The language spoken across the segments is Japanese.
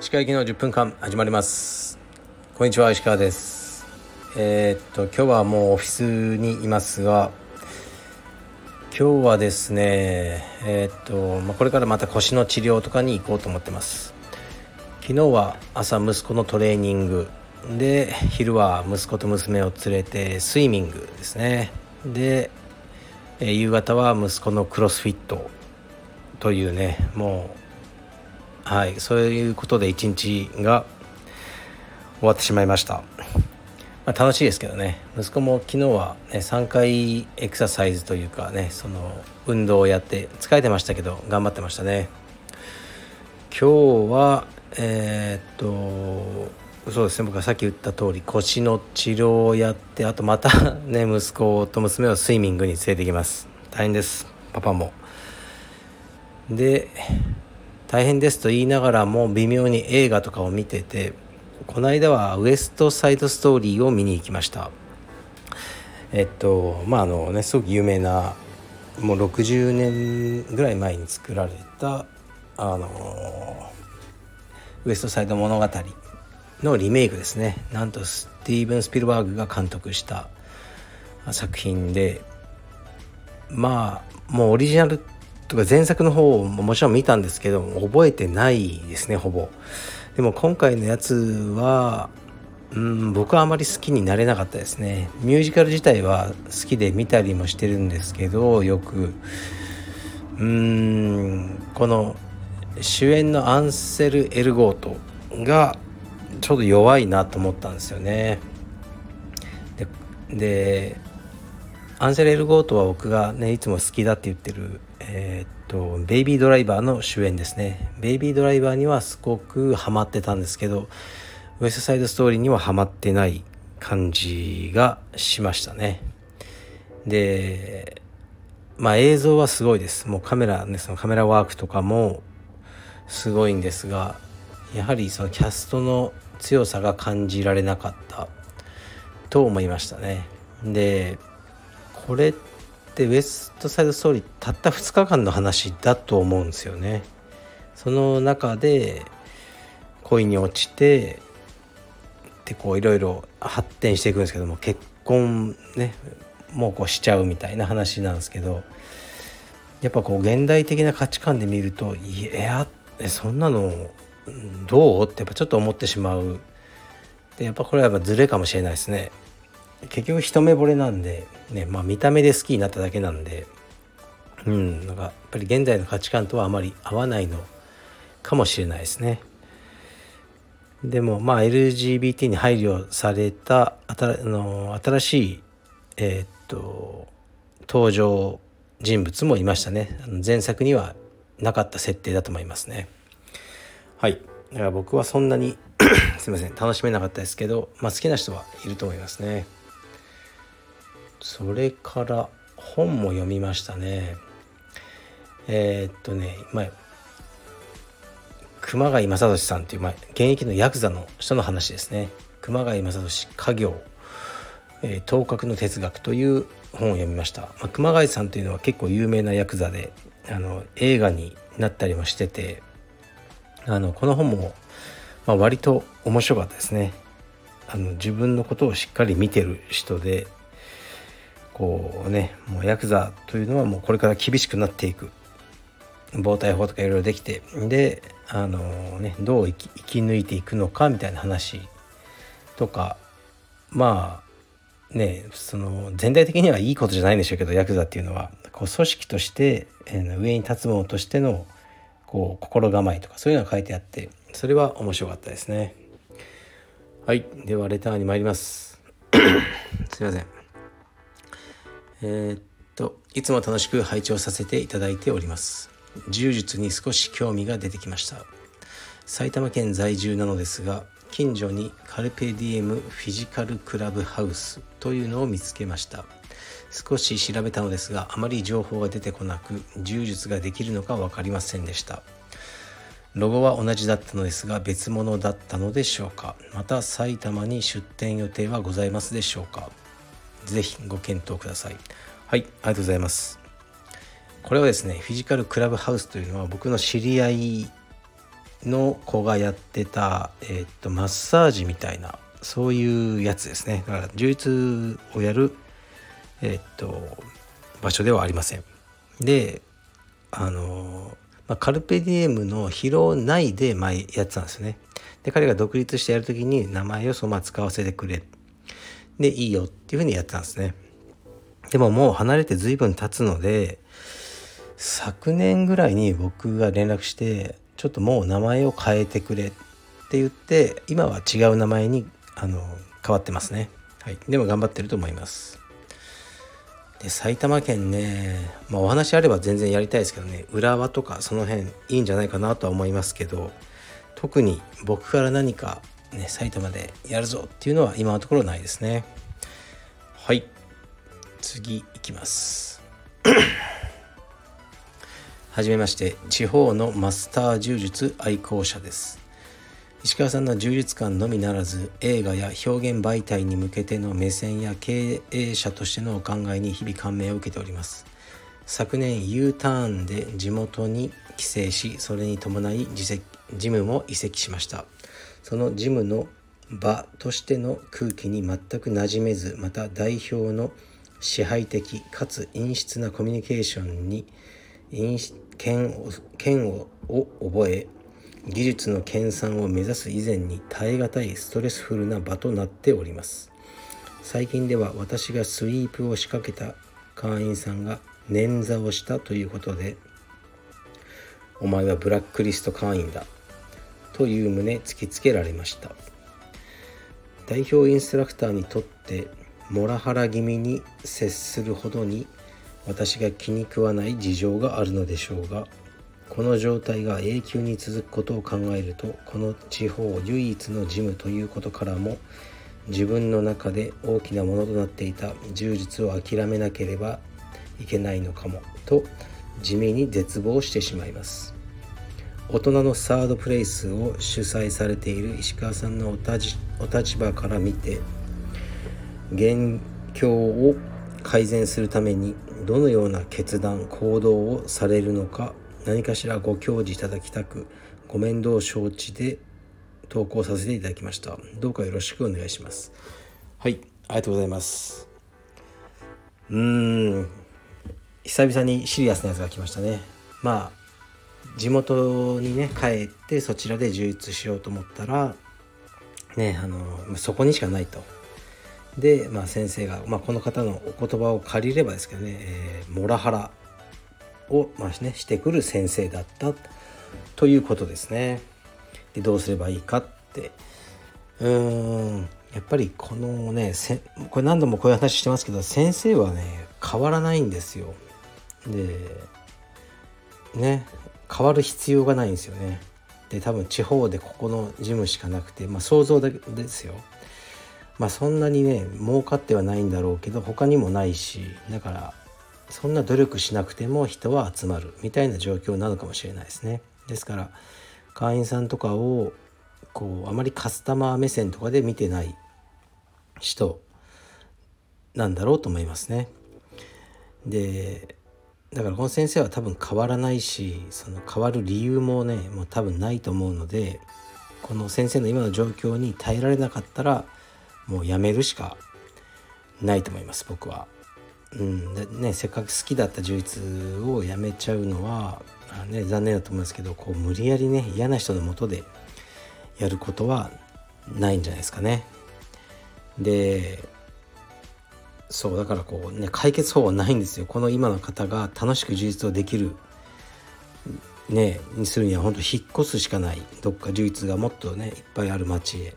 歯科行きの10分間始まります。こんにちは石川です。えー、っと今日はもうオフィスにいますが今日はですねえー、っと、まあ、これからまた腰の治療とかに行こうと思ってます。昨日は朝息子のトレーニング。で昼は息子と娘を連れてスイミングですね。でえ夕方は息子のクロスフィットというねもうはいそういうことで一日が終わってしまいました、まあ、楽しいですけどね。息子も昨日は、ね、3回エクササイズというかねその運動をやって疲れてましたけど頑張ってましたね。今日はえー、っとそうですね。僕がさっき言った通り腰の治療をやってあとまた ね息子と娘をスイミングに連れてきます。大変です。パパも。で大変ですと言いながらも微妙に映画とかを見ててこの間はウエストサイドストーリーを見に行きました。えっとまああのねすごく有名なもう60年ぐらい前に作られたあのウエストサイド物語。のリメイクですね。なんとスティーブン・スピルバーグが監督した作品でまあもうオリジナルとか前作の方ももちろん見たんですけど覚えてないですねほぼ。でも今回のやつはうん僕はあまり好きになれなかったですね。ミュージカル自体は好きで見たりもしてるんですけどよく。うーんこの主演のアンセル・エルゴートがちょっと弱いなと思ったんですよね。でアンセル・エルゴートは僕がねいつも好きだって言ってるえー、っとベイビードライバーの主演ですね。ベイビードライバーにはすごくハマってたんですけどウエストサイドストーリーにはハマってない感じがしましたね。でまあ映像はすごいです。もうカメラねそのカメラワークとかもすごいんですがやはりそのキャストの強さが感じられなかった。と思いましたね。でこれってウエストサイドストーリーたった2日間の話だと思うんですよね。その中で恋に落ちてでこういろいろ発展していくんですけども結婚ねもうこうしちゃうみたいな話なんですけどやっぱこう現代的な価値観で見るといやそんなのどう？ってやっぱちょっと思ってしまう。でやっぱこれはやっぱズレかもしれないですね。結局一目惚れなんでねまあ見た目で好きになっただけなんで。うんなんかやっぱり現在の価値観とはあまり合わないのかもしれないですね。でもまあ LGBT に配慮された新の新しいえー、っと登場人物もいましたね。前作にはなかった設定だと思いますね。はい。だから僕はそんなに すいません。楽しめなかったですけど、まあ、好きな人はいると思いますね。それから本も読みましたね。えー、っとねまあ熊谷正俊さんっていう、まあ、現役のヤクザの人の話ですね。熊谷正俊家業、えー、頭角の哲学という本を読みました、まあ、熊谷さんというのは結構有名なヤクザであの映画になったりもしててあのこの本も、まあ、割と面白かったですね。あの自分のことをしっかり見てる人でこうねもうヤクザというのはもうこれから厳しくなっていく。防体法とかいろいろできて。であのねどう生き生き抜いていくのかみたいな話とかまあねその全体的にはいいことじゃないんでしょうけどヤクザっていうのは。こう組織として、えー、上に立つ者としてのこう心構えとかそういうのが書いてあってそれは面白かったですね。はい。ではレターに参ります。すいません。えー、っといつも楽しく拝聴させていただいております。柔術に少し興味が出てきました。埼玉県在住なのですが近所にカルペディエムフィジカルクラブハウスというのを見つけました。少し調べたのですがあまり情報が出てこなく柔術ができるのか分かりませんでした。ロゴは同じだったのですが別物だったのでしょうか。また埼玉に出店予定はございますでしょうか。ぜひご検討ください。はいありがとうございます。これはですねフィジカルクラブハウスというのは僕の知り合いの子がやってた、えー、っとマッサージみたいなそういうやつですね。だから充実をやるえ、っと場所ではありません。であの、まあ、カルペディエムの疲労内で前やってたんですよね。で彼が独立してやる時に名前をそのまま使わせてくれ。でいいよっていうふうにやってたんですね。でももう離れて随分経つので昨年ぐらいに僕が連絡してちょっともう名前を変えてくれって言って今は違う名前にあの変わってますね、はい、でも頑張ってると思います。で埼玉県ね、まあ、お話あれば全然やりたいですけどね浦和とかその辺いいんじゃないかなとは思いますけど特に僕から何かね埼玉でやるぞっていうのは今のところないですね。はい。次いきます。はじめまして。地方のマスター柔術愛好者です。石川さんの充実感のみならず映画や表現媒体に向けての目線や経営者としてのお考えに日々感銘を受けております。昨年 U ターンで地元に帰省しそれに伴いジムも移籍しました。そのジムの場としての空気に全く馴染めずまた代表の支配的かつ陰湿なコミュニケーションに剣をを覚え技術の研鑽を目指す以前に耐え難いストレスフルな場となっております。最近では私がスイープを仕掛けた会員さんが捻挫をしたということでお前はブラックリスト会員だという旨突きつけられました。代表インストラクターにとってモラハラ気味に接するほどに私が気に食わない事情があるのでしょうがこの状態が永久に続くことを考えるとこの地方唯一のジムということからも自分の中で大きなものとなっていた充実を諦めなければいけないのかもと地味に絶望してしまいます。大人のサードプレイスを主催されている石川さんのお立場から見て現況を改善するためにどのような決断行動をされるのか何かしらご教示いただきたくご面倒承知で投稿させていただきました。どうかよろしくお願いします。はいありがとうございます。うーん。久々にシリアスなやつが来ましたね。まあ地元にね帰ってそちらで充実しようと思ったらねあのそこにしかないと。で、まあ、先生が、まあ、この方のお言葉を借りればですけどね、えー、モラハラを、まあね、してくる先生だったということですね。でどうすればいいかってうーんやっぱりこのねこれ何度もこういう話してますけど先生はね変わらないんですよ。でね変わる必要がないんですよね。で多分地方でここのジムしかなくてまあ想像ですよ。まあそんなにね儲かってはないんだろうけど他にもないしだからそんな努力しなくても人は集まるみたいな状況なのかもしれないですね。ですから会員さんとかをこうあまりカスタマー目線とかで見てない人なんだろうと思いますね。でだからこの先生は多分変わらないしその変わる理由もねもう多分ないと思うのでこの先生の今の状況に耐えられなかったらもうやめるしかないと思います僕は。うん。ね、せっかく好きだった充実をやめちゃうのは、ね、残念だと思いますけどこう無理やりね嫌な人のもとでやることはないんじゃないですかね。でそうだからこうね解決法はないんですよ。この今の方が楽しく充実をできるねにするには本当引っ越すしかない。どっか充実がもっとねいっぱいある町へ。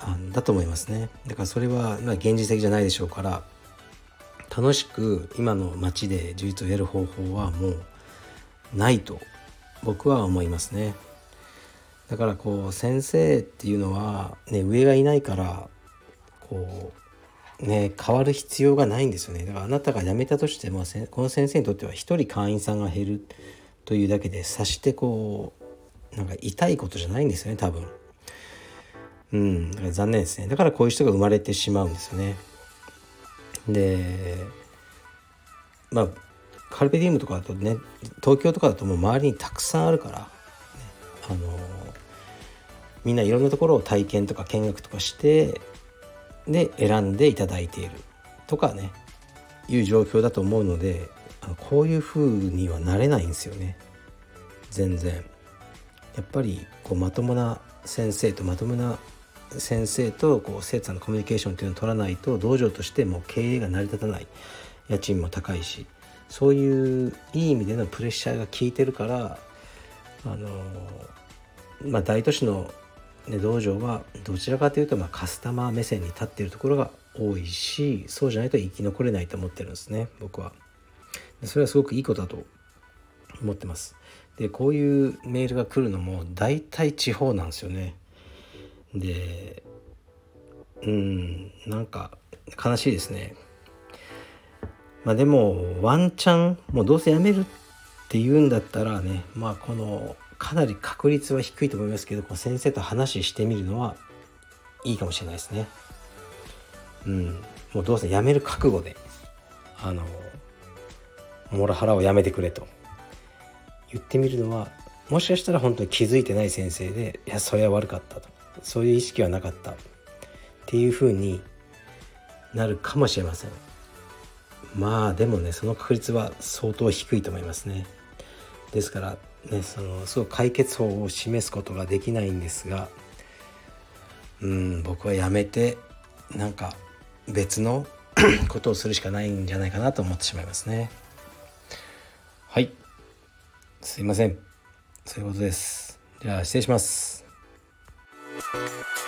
あだと思いますね。だからそれは、まあ、現実的じゃないでしょうから楽しく今の街で充実をやる方法はもうないと僕は思いますね。だからこう先生っていうのは、ね、上がいないからこうね変わる必要がないんですよね。だからあなたが辞めたとしてもこの先生にとっては一人会員さんが減るというだけで察してこうなんか痛いことじゃないんですよね多分。うんだから残念ですね。だからこういう人が生まれてしまうんですよね。でまあカルペディウムとかだとね東京とかだともう周りにたくさんあるから、ね、あのみんないろんなところを体験とか見学とかしてで選んでいただいているとかねいう状況だと思うのであのこういう風にはなれないんですよね全然。やっぱりこうまともな先生とまともな先生とこう生徒さんのコミュニケーションっていうのを取らないと道場としても経営が成り立たない家賃も高いしそういういい意味でのプレッシャーが効いてるからあのまあ大都市の、ね、道場はどちらかというとまあカスタマー目線に立っているところが多いしそうじゃないと生き残れないと思ってるんですね僕は。それはすごくいいことだと思ってます。でこういうメールが来るのも大体地方なんですよね。でうんなんか悲しいですね。まあでもワンチャンもうどうせ辞めるって言うんだったらねまあこのかなり確率は低いと思いますけどこの先生と話してみるのはいいかもしれないですね。うん、もうどうせ辞める覚悟であのモラハラをやめてくれと言ってみるのはもしかしたら本当に気づいてない先生でいやそれは悪かったとそういう意識はなかった。っていうふうになるかもしれません。まあでもねその確率は相当低いと思いますね。ですからねそのすごく解決法を示すことができないんですがうん僕はやめてなんか別の ことをするしかないんじゃないかなと思ってしまいますね。はい。すいません。そういうことです。じゃあ失礼します。Thank you.